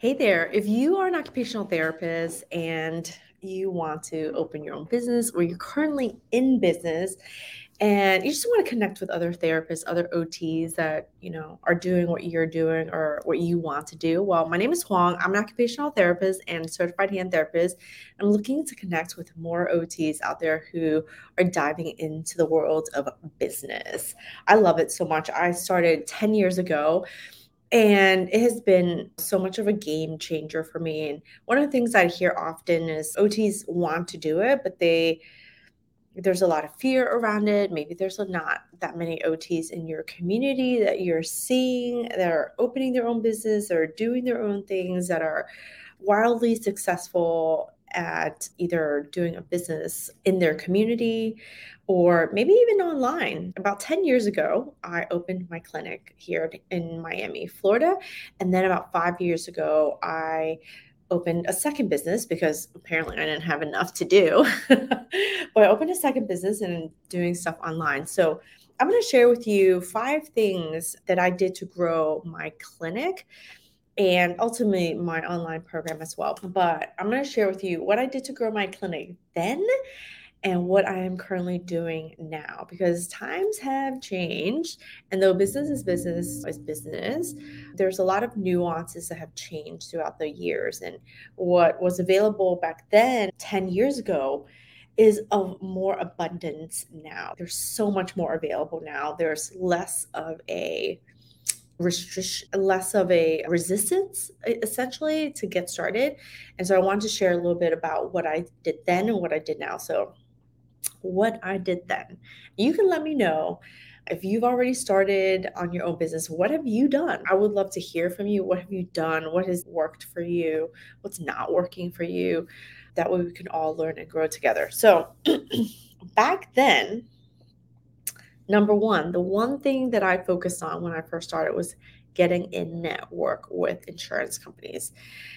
Hey there, if you are an occupational therapist and you want to open your own business or you're currently in business and you just want to connect with other therapists, other OTs that, you know, are doing what you're doing or what you want to do. Well, my name is Huang. I'm an occupational therapist and certified hand therapist. I'm looking to connect with more OTs out there who are diving into the world of business. I love it so much. I started 10 years ago and it has been so much of a game changer for me. And one of the things I hear often is OTs want to do it, but they there's a lot of fear around it. Maybe there's not that many OTs in your community that you're seeing that are opening their own business or doing their own things that are wildly successful at either doing a business in their community or maybe even online. About 10 years ago, I opened my clinic here in Miami, Florida. And then about five years ago, I opened a second business because apparently I didn't have enough to do. but I opened a second business and doing stuff online. So I'm going to share with you five things that I did to grow my clinic and ultimately my online program as well. But I'm going to share with you what I did to grow my clinic then and what I am currently doing now because times have changed. And though business is business is business, there's a lot of nuances that have changed throughout the years. And what was available back then, 10 years ago, is of more abundance now. There's so much more available now. There's less of a restriction less of a resistance essentially to get started. And so i wanted to share a little bit about what i did then and what i did now. So what i did then. You can let me know if you've already started on your own business. What have you done? I would love to hear from you. What have you done? What has worked for you? What's not working for you? That way we can all learn and grow together. So back then number one, the one thing that I focused on when I first started was getting in network with insurance companies.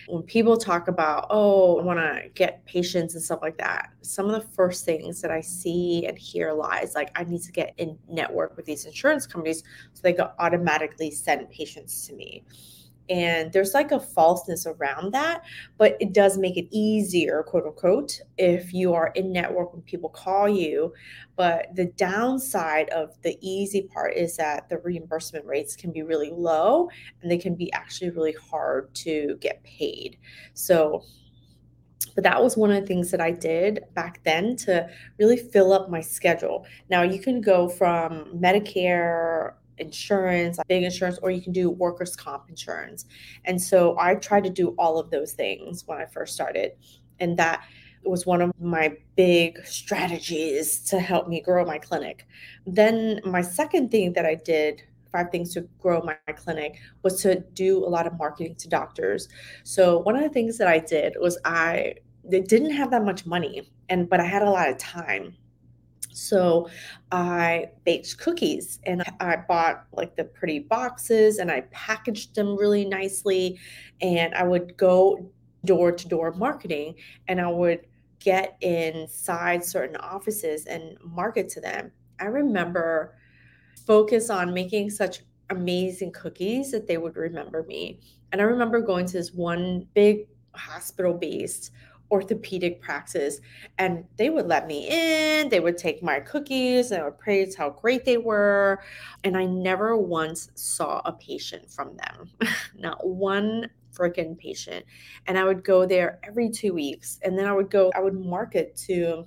When people talk about, oh, I want to get patients and stuff like that, some of the first things that I see and hear lies like, I need to get in network with these insurance companies so they can automatically send patients to me and there's like a falseness around that but it does make it easier quote unquote if you are in network when people call you but the downside of the easy part is that the reimbursement rates can be really low and they can be actually really hard to get paid so but that was one of the things that I did back then to really fill up my schedule. Now you can go from Medicare insurance, big insurance, or you can do workers' comp insurance. And so I tried to do all of those things when I first started. And that was one of my big strategies to help me grow my clinic. Then my second thing that I did five things to grow my, clinic was to do a lot of marketing to doctors. So one of the things that I did was I didn't have that much money and but I had a lot of time. So I baked cookies and I bought like the pretty boxes and I packaged them really nicely. And I would go door to door marketing and I would get inside certain offices and market to them. I remember focus on making such amazing cookies that they would remember me. And I remember going to this one big hospital based orthopedic practice and they would let me in they would take my cookies and would praise how great they were and i never once saw a patient from them. Not one freaking patient. And i would go there every two weeks and then i would go i would market to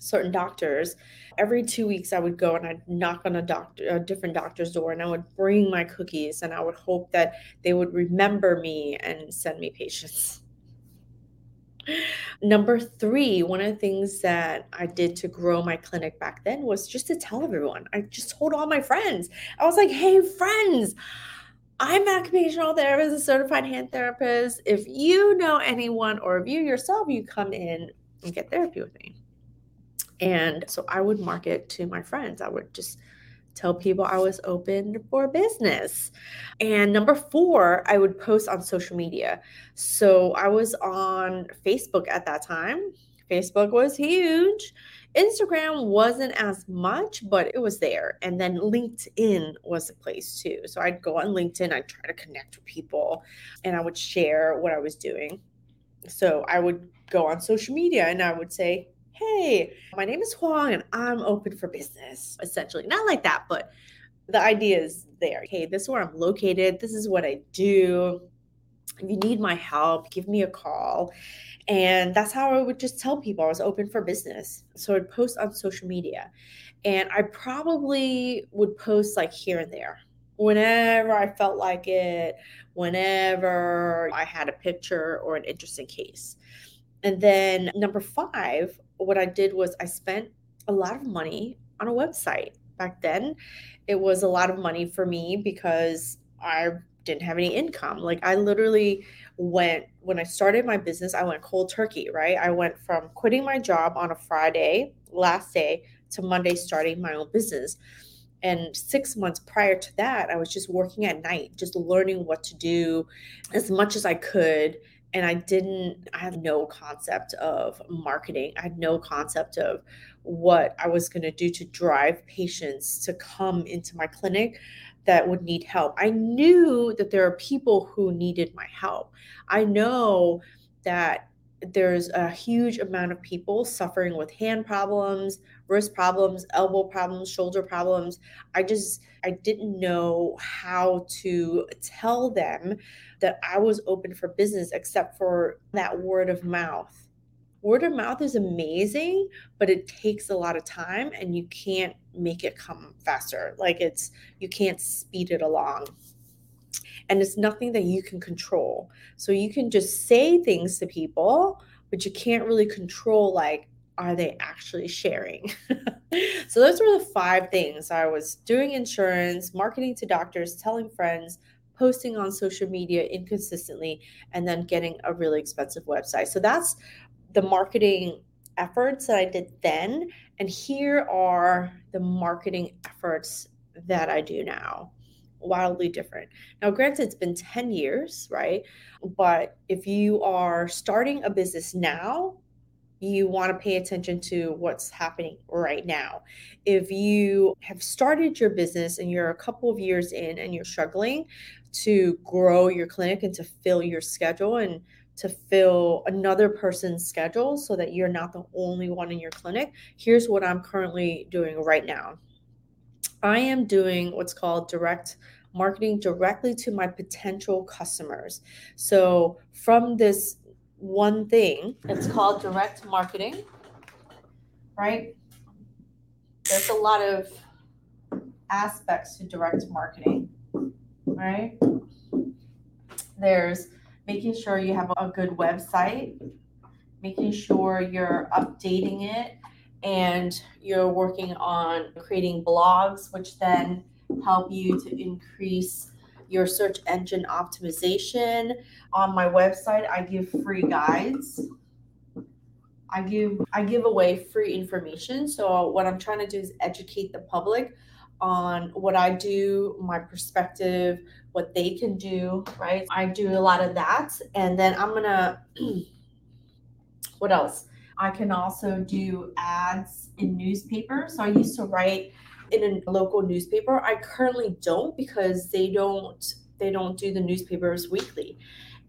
certain doctors. Every two weeks i would go and i'd knock on a doctor a different doctor's door and i would bring my cookies and i would hope that they would remember me and send me patients Number three, one of the things that I did to grow my clinic back then was just to tell everyone. I just told all my friends. I was like, hey, friends, I'm an occupational therapist, a certified hand therapist. If you know anyone or if you yourself, you come in and get therapy with me. And so I would market to my friends. I would just tell people I was open for business. And number four, I would post on social media. So I was on Facebook at that time. Facebook was huge. Instagram wasn't as much, but it was there. And then LinkedIn was a place too. So I'd go on LinkedIn, I'd try to connect with people, and I would share what I was doing. So I would go on social media and I would say, Hey, my name is Huang and I'm open for business, essentially. Not like that, but the idea is there. Hey, this is where I'm located. This is what I do. If you need my help, give me a call. And that's how I would just tell people I was open for business. So I'd post on social media. And I probably would post like here and there whenever I felt like it, whenever I had a picture or an interesting case. And then number five, what I did was I spent a lot of money on a website. Back then, it was a lot of money for me because I didn't have any income. Like I literally went when I started my business, I went cold turkey, right? I went from quitting my job on a Friday, last day, to Monday starting my own business. And six months prior to that, I was just working at night, just learning what to do as much as I could. And I didn't, I had no concept of marketing. I had no concept of what I was going to do to drive patients to come into my clinic that would need help. I knew that there are people who needed my help. I know that there's a huge amount of people suffering with hand problems, wrist problems, elbow problems, shoulder problems. I just I didn't know how to tell them that I was open for business except for that word of mouth word of mouth is amazing, but it takes a lot of time and you can't make it come faster. Like it's, you can't speed it along. And it's nothing that you can control. So you can just say things to people, but you can't really control, like, are they actually sharing? so those were the five things I was doing insurance, marketing to doctors, telling friends, posting on social media inconsistently, and then getting a really expensive website. So that's the marketing efforts that I did then. And here are the marketing efforts that I do now. Wildly different. Now, granted, it's been 10 years, right? But if you are starting a business now, you want to pay attention to what's happening right now. If you have started your business and you're a couple of years in and you're struggling to grow your clinic and to fill your schedule and to fill another person's schedule so that you're not the only one in your clinic, here's what I'm currently doing right now. I am doing what's called direct marketing directly to my potential customers. So, from this one thing, it's called direct marketing, right? There's a lot of aspects to direct marketing, right? There's making sure you have a good website, making sure you're updating it, and you're working on creating blogs, which then help you to increase your search engine optimization. On my website, I give free guides. I give I give away free information. So what I'm trying to do is educate the public on what I do, my perspective, what they can do, right? I do a lot of that. And then I'm going to, what else? I can also do ads in newspapers. So I used to write in a local newspaper. I currently don't because they don't they don't do the newspapers weekly.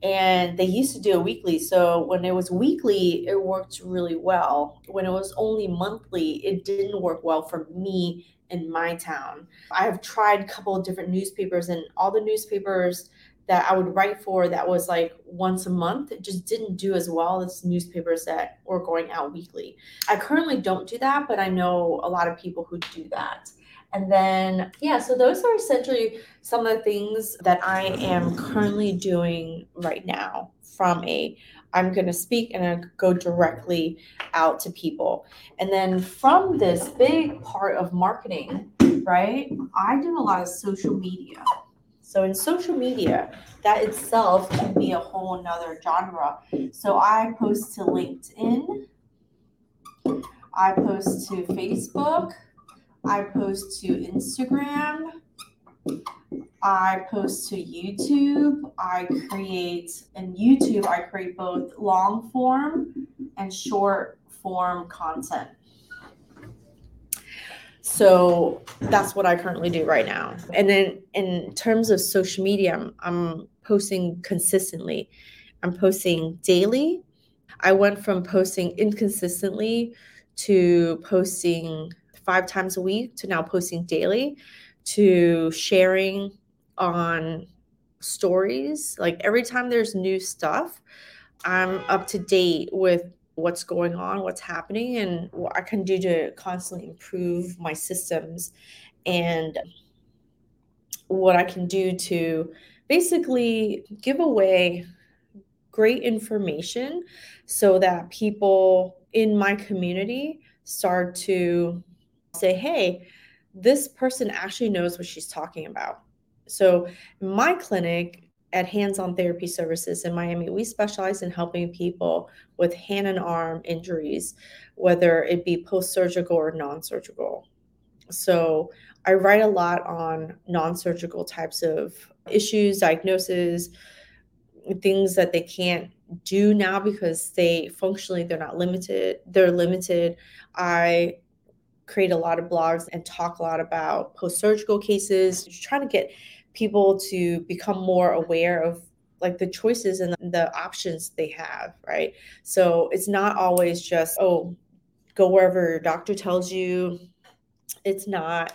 And they used to do it weekly. So when it was weekly, it worked really well. When it was only monthly, it didn't work well for me in my town. I have tried a couple of different newspapers, and all the newspapers that I would write for that was like once a month, it just didn't do as well as newspapers that were going out weekly. I currently don't do that, but I know a lot of people who do that. And then, yeah, so those are essentially some of the things that I am currently doing right now from a I'm going to speak and I go directly out to people. And then from this big part of marketing, right, I do a lot of social media. So in social media, that itself can be a whole nother genre. So I post to LinkedIn, I post to Facebook, I post to Instagram, I post to YouTube. I create in YouTube, I create both long form and short form content. So that's what I currently do right now. And then in terms of social media, I'm, I'm posting consistently. I'm posting daily. I went from posting inconsistently to posting five times a week to now posting daily to sharing on stories. Like every time there's new stuff, I'm up to date with what's going on, what's happening, and what I can do to constantly improve my systems and what I can do to basically give away great information so that people in my community start to say, hey, this person actually knows what she's talking about. So, my clinic at Hands On Therapy Services in Miami, we specialize in helping people with hand and arm injuries, whether it be post surgical or non surgical. So, I write a lot on non surgical types of issues, diagnoses, things that they can't do now because they functionally they're not limited they're limited i create a lot of blogs and talk a lot about post-surgical cases trying to get people to become more aware of like the choices and the options they have right? So it's not always just oh go wherever your doctor tells you. It's not.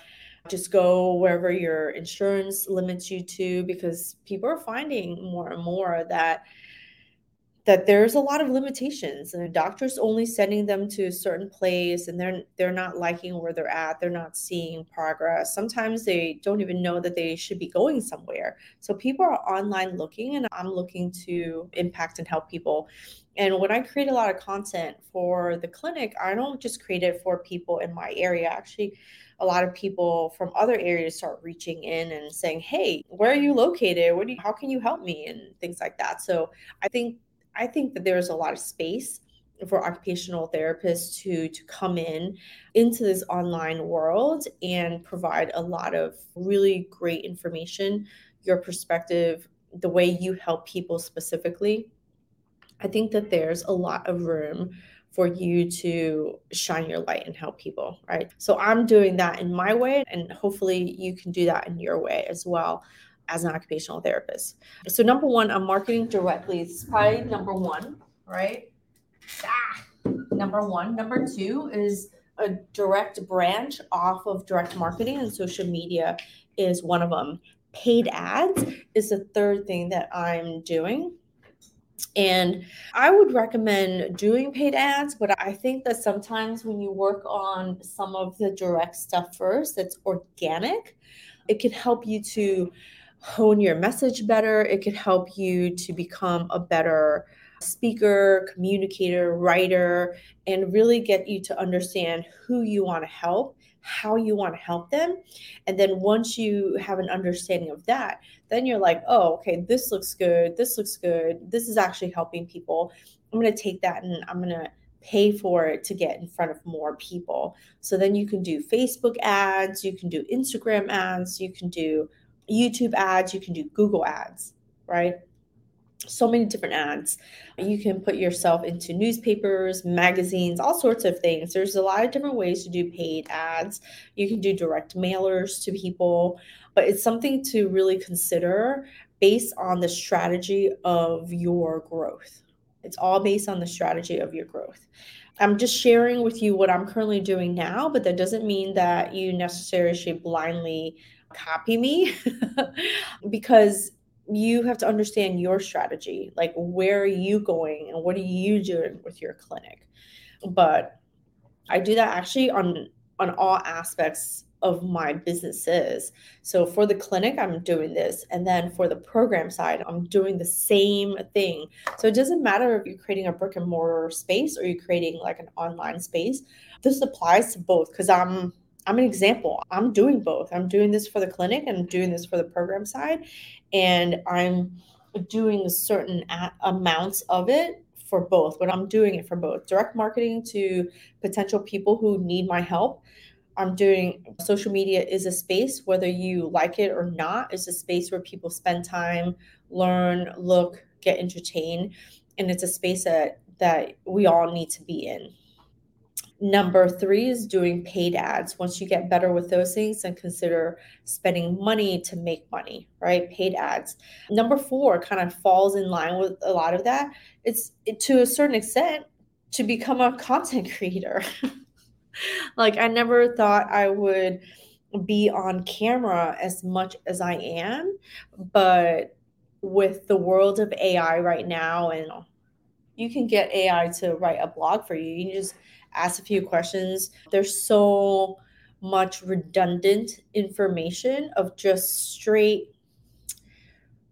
Just go wherever your insurance limits you to because people are finding more and more that that there's a lot of limitations and the doctor's only sending them to a certain place and they're they're not liking where they're at they're not seeing progress. Sometimes they don't even know that they should be going somewhere. So people are online looking and i'm looking to impact and help people. And when i create a lot of content for the clinic i don't just create it for people in my area. Actually a lot of people from other areas start reaching in and saying hey where are you located? What do you, how can you help me? and things like that. So i think I think that there's a lot of space for occupational therapists to to come in into this online world and provide a lot of really great information your perspective the way you help people specifically. I think that there's a lot of room for you to shine your light and help people right? So i'm doing that in my way and hopefully you can do that in your way as well as an occupational therapist. So number one, I'm marketing directly. It's probably number one, right? Ah, number one. Number two is a direct branch off of direct marketing and social media is one of them. Paid ads is the third thing that I'm doing. And I would recommend doing paid ads, but I think that sometimes when you work on some of the direct stuff first, that's organic, it can help you to hone your message better. It could help you to become a better speaker, communicator, writer, and really get you to understand who you want to help, how you want to help them. And then once you have an understanding of that, then you're like, oh, okay, this looks good. This looks good. This is actually helping people. I'm going to take that and I'm going to pay for it to get in front of more people. So then you can do Facebook ads, you can do Instagram ads, you can do YouTube ads, you can do Google ads, right? So many different ads. You can put yourself into newspapers, magazines, all sorts of things. There's a lot of different ways to do paid ads. You can do direct mailers to people, but it's something to really consider based on the strategy of your growth. It's all based on the strategy of your growth. I'm just sharing with you what I'm currently doing now, but that doesn't mean that you necessarily should blindly copy me because you have to understand your strategy like where are you going and what are you doing with your clinic? But i do that actually on on all aspects of my businesses. So for the clinic i'm doing this and then for the program side i'm doing the same thing. So it doesn't matter if you're creating a brick and mortar space or you're creating like an online space. This applies to both because i'm I'm an example. I'm doing both. I'm doing this for the clinic and I'm doing this for the program side. And I'm doing certain amounts of it for both, but I'm doing it for both direct marketing to potential people who need my help. I'm doing social media is a space, whether you like it or not, is a space where people spend time, learn, look, get entertained. And it's a space that that we all need to be in Number three is doing paid ads. Once you get better with those things, then consider spending money to make money, right? Paid ads. Number four kind of falls in line with a lot of that. It's to a certain extent to become a content creator. like, I never thought I would be on camera as much as I am, but with the world of AI right now, and you can get AI to write a blog for you. You just ask a few questions. There's so much redundant information of just straight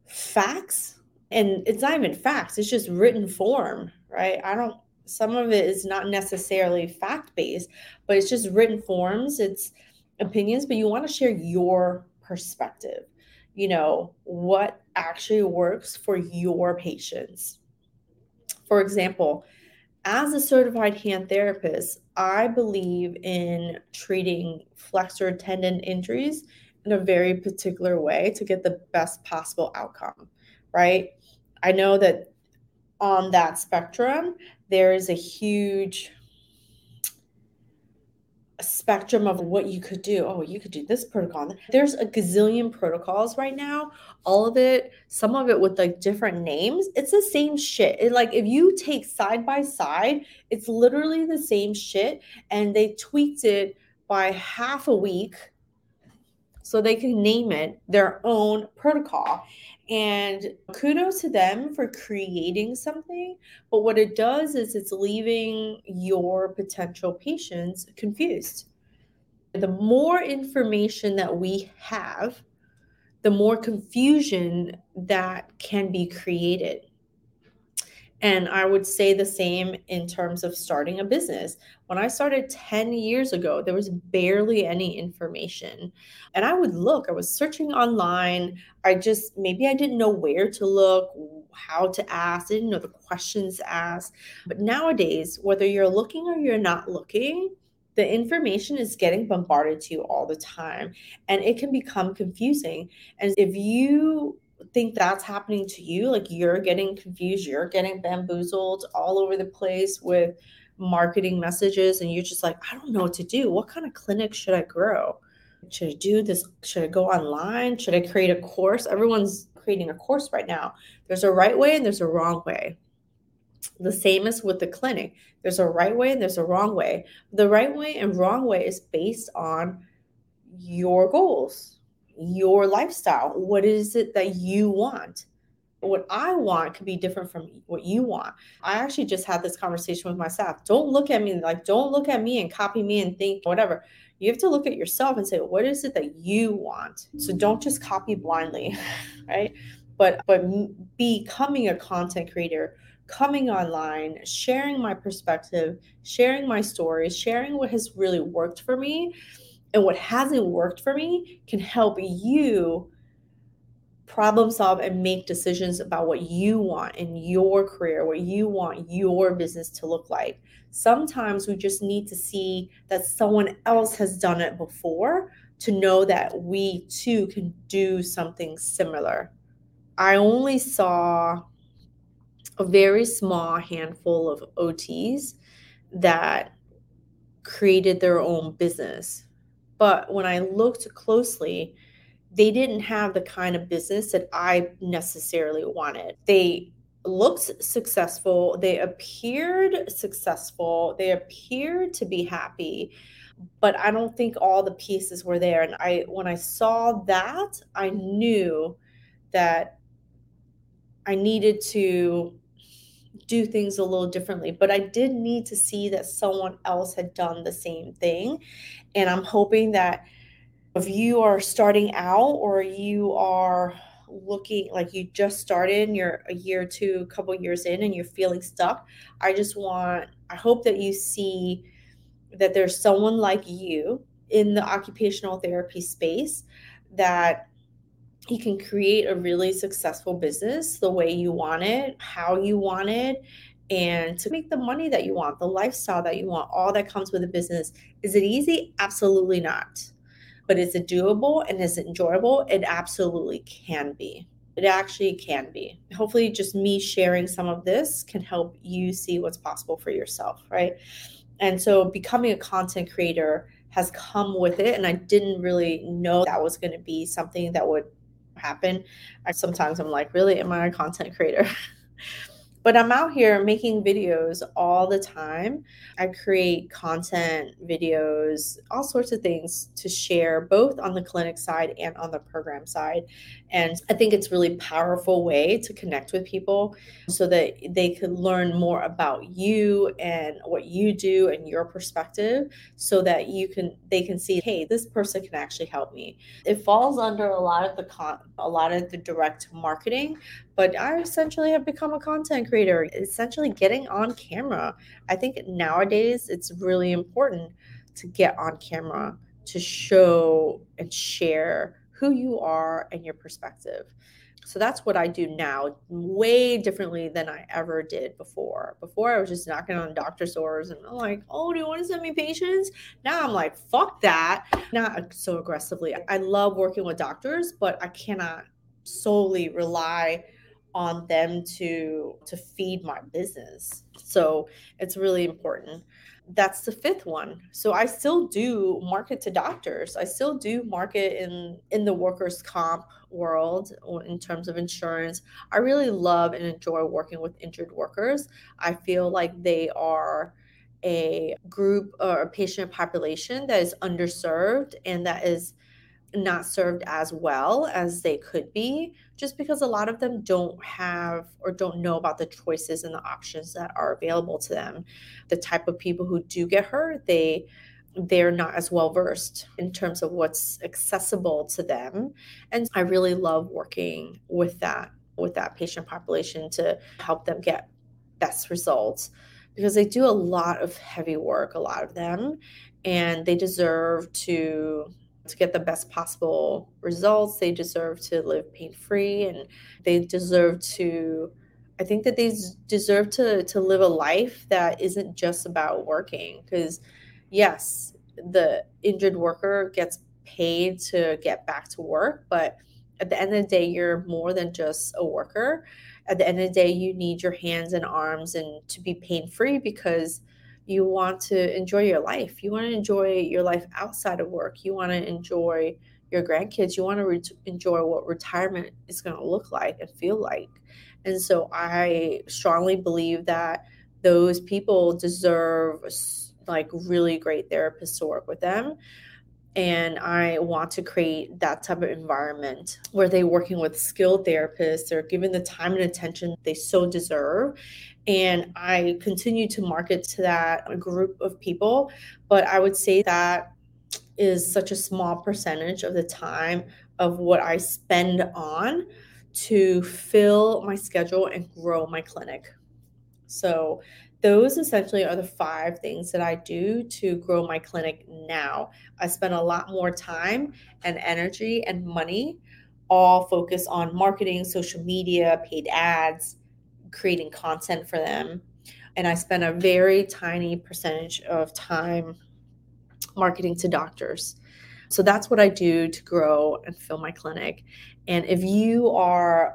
facts. And it's not even facts, it's just written form, right? I don't, some of it is not necessarily fact based, but it's just written forms, it's opinions, but you want to share your perspective. You know, what actually works for your patients. For example, as a certified hand therapist, I believe in treating flexor tendon injuries in a very particular way to get the best possible outcome, right? I know that on that spectrum, there is a huge spectrum of what you could do. Oh, you could do this protocol. There's a gazillion protocols right now. All of it, some of it with like different names. It's the same shit. It, like if you take side by side, it's literally the same shit, and they tweaked it by half a week so they can name it their own protocol. And kudos to them for creating something. But what it does is it's leaving your potential patients confused. The more information that we have, the more confusion that can be created. And I would say the same in terms of starting a business. When I started 10 years ago, there was barely any information. And I would look, I was searching online. I just, maybe I didn't know where to look, how to ask, I didn't know the questions to ask. But nowadays, whether you're looking or you're not looking, the information is getting bombarded to you all the time and it can become confusing. And if you think that's happening to you like you're getting confused you're getting bamboozled all over the place with marketing messages and you're just like i don't know what to do. What kind of clinic should i grow? Should i do this? Should i go online? Should i create a course? Everyone's creating a course right now. There's a right way and there's a wrong way. The same as with the clinic. There's a right way and there's a wrong way. The right way and wrong way is based on your goals your lifestyle. What is it that you want? What I want could be different from what you want. I actually just had this conversation with myself. Don't look at me like, don't look at me and copy me and think whatever. You have to look at yourself and say, what is it that you want? So don't just copy blindly, right? But but becoming a content creator, coming online, sharing my perspective, sharing my stories, sharing what has really worked for me and what hasn't worked for me can help you problem solve and make decisions about what you want in your career, what you want your business to look like. Sometimes we just need to see that someone else has done it before to know that we too can do something similar. I only saw a very small handful of OTs that created their own business but when I looked closely, they didn't have the kind of business that I necessarily wanted. They looked successful, they appeared successful, they appeared to be happy, but I don't think all the pieces were there. And I when I saw that, I knew that I needed to do things a little differently. But I did need to see that someone else had done the same thing. And I'm hoping that if you are starting out or you are looking like you just started and you're a year or two, a couple years in and you're feeling stuck, I just want, I hope that you see that there's someone like you in the occupational therapy space that you can create a really successful business the way you want it, how you want it, and to make the money that you want, the lifestyle that you want, all that comes with a business. Is it easy? Absolutely not. But is it doable and is it enjoyable? It absolutely can be. It actually can be. Hopefully, just me sharing some of this can help you see what's possible for yourself, right? And so becoming a content creator has come with it. And I didn't really know that was going to be something that would happen. I, sometimes I'm like, really, am I a content creator? but I'm out here making videos all the time. I create content, videos, all sorts of things to share both on the clinic side and on the program side. And I think it's really powerful way to connect with people so that they could learn more about you and what you do and your perspective so that you can they can see, hey, this person can actually help me. It falls under a lot of the con a lot of the direct marketing, but I essentially have become a content creator, essentially getting on camera. I think nowadays it's really important to get on camera to show and share who you are and your perspective. So that's what I do now, way differently than I ever did before. Before I was just knocking on doctor's doors and I'm like, oh, do you want to send me patients? Now I'm like, fuck that. Not so aggressively. I love working with doctors, but I cannot solely rely on them to to feed my business so it's really important that's the fifth one. So i still do market to doctors. I still do market in in the workers comp world in terms of insurance. I really love and enjoy working with injured workers. I feel like they are a group or a patient population that is underserved and that is not served as well as they could be just because a lot of them don't have or don't know about the choices and the options that are available to them. The type of people who do get hurt they they're not as well versed in terms of what's accessible to them. And i really love working with that with that patient population to help them get best results because they do a lot of heavy work a lot of them and they deserve to to get the best possible results. They deserve to live pain free and they deserve to I think that they deserve to to live a life that isn't just about working because yes, the injured worker gets paid to get back to work, but at the end of the day you're more than just a worker. At the end of the day you need your hands and arms and to be pain free because you want to enjoy your life. You want to enjoy your life outside of work. You want to enjoy your grandkids. You want to re- enjoy what retirement is going to look like and feel like. And so I strongly believe that those people deserve like really great therapists to work with them. And I want to create that type of environment where they're working with skilled therapists, they're given the time and attention they so deserve and I continue to market to that group of people. But I would say that is such a small percentage of the time of what I spend on to fill my schedule and grow my clinic. So, those essentially are the five things that I do to grow my clinic now. I spend a lot more time and energy and money all focused on marketing, social media, paid ads, creating content for them. And I spend a very tiny percentage of time marketing to doctors. So that's what I do to grow and fill my clinic. And if you are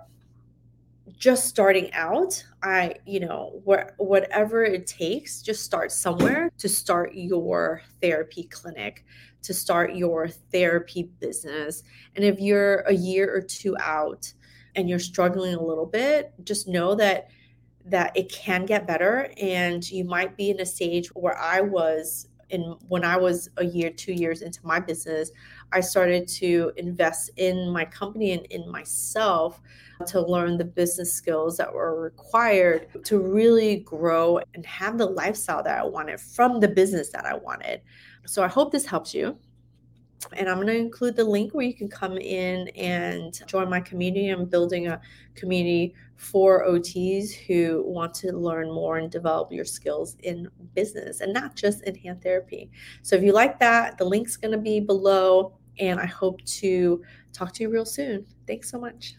just starting out, I, you know, wh- whatever it takes, just start somewhere to start your therapy clinic, to start your therapy business. And if you're a year or two out, and you're struggling a little bit, just know that that it can get better and you might be in a stage where I was in when I was a year, 2 years into my business, I started to invest in my company and in myself to learn the business skills that were required to really grow and have the lifestyle that I wanted from the business that I wanted. So I hope this helps you and I'm going to include the link where you can come in and join my community. I'm building a community for OTs who want to learn more and develop your skills in business and not just in hand therapy. So if you like that, the link's going to be below, and I hope to talk to you real soon. Thanks so much.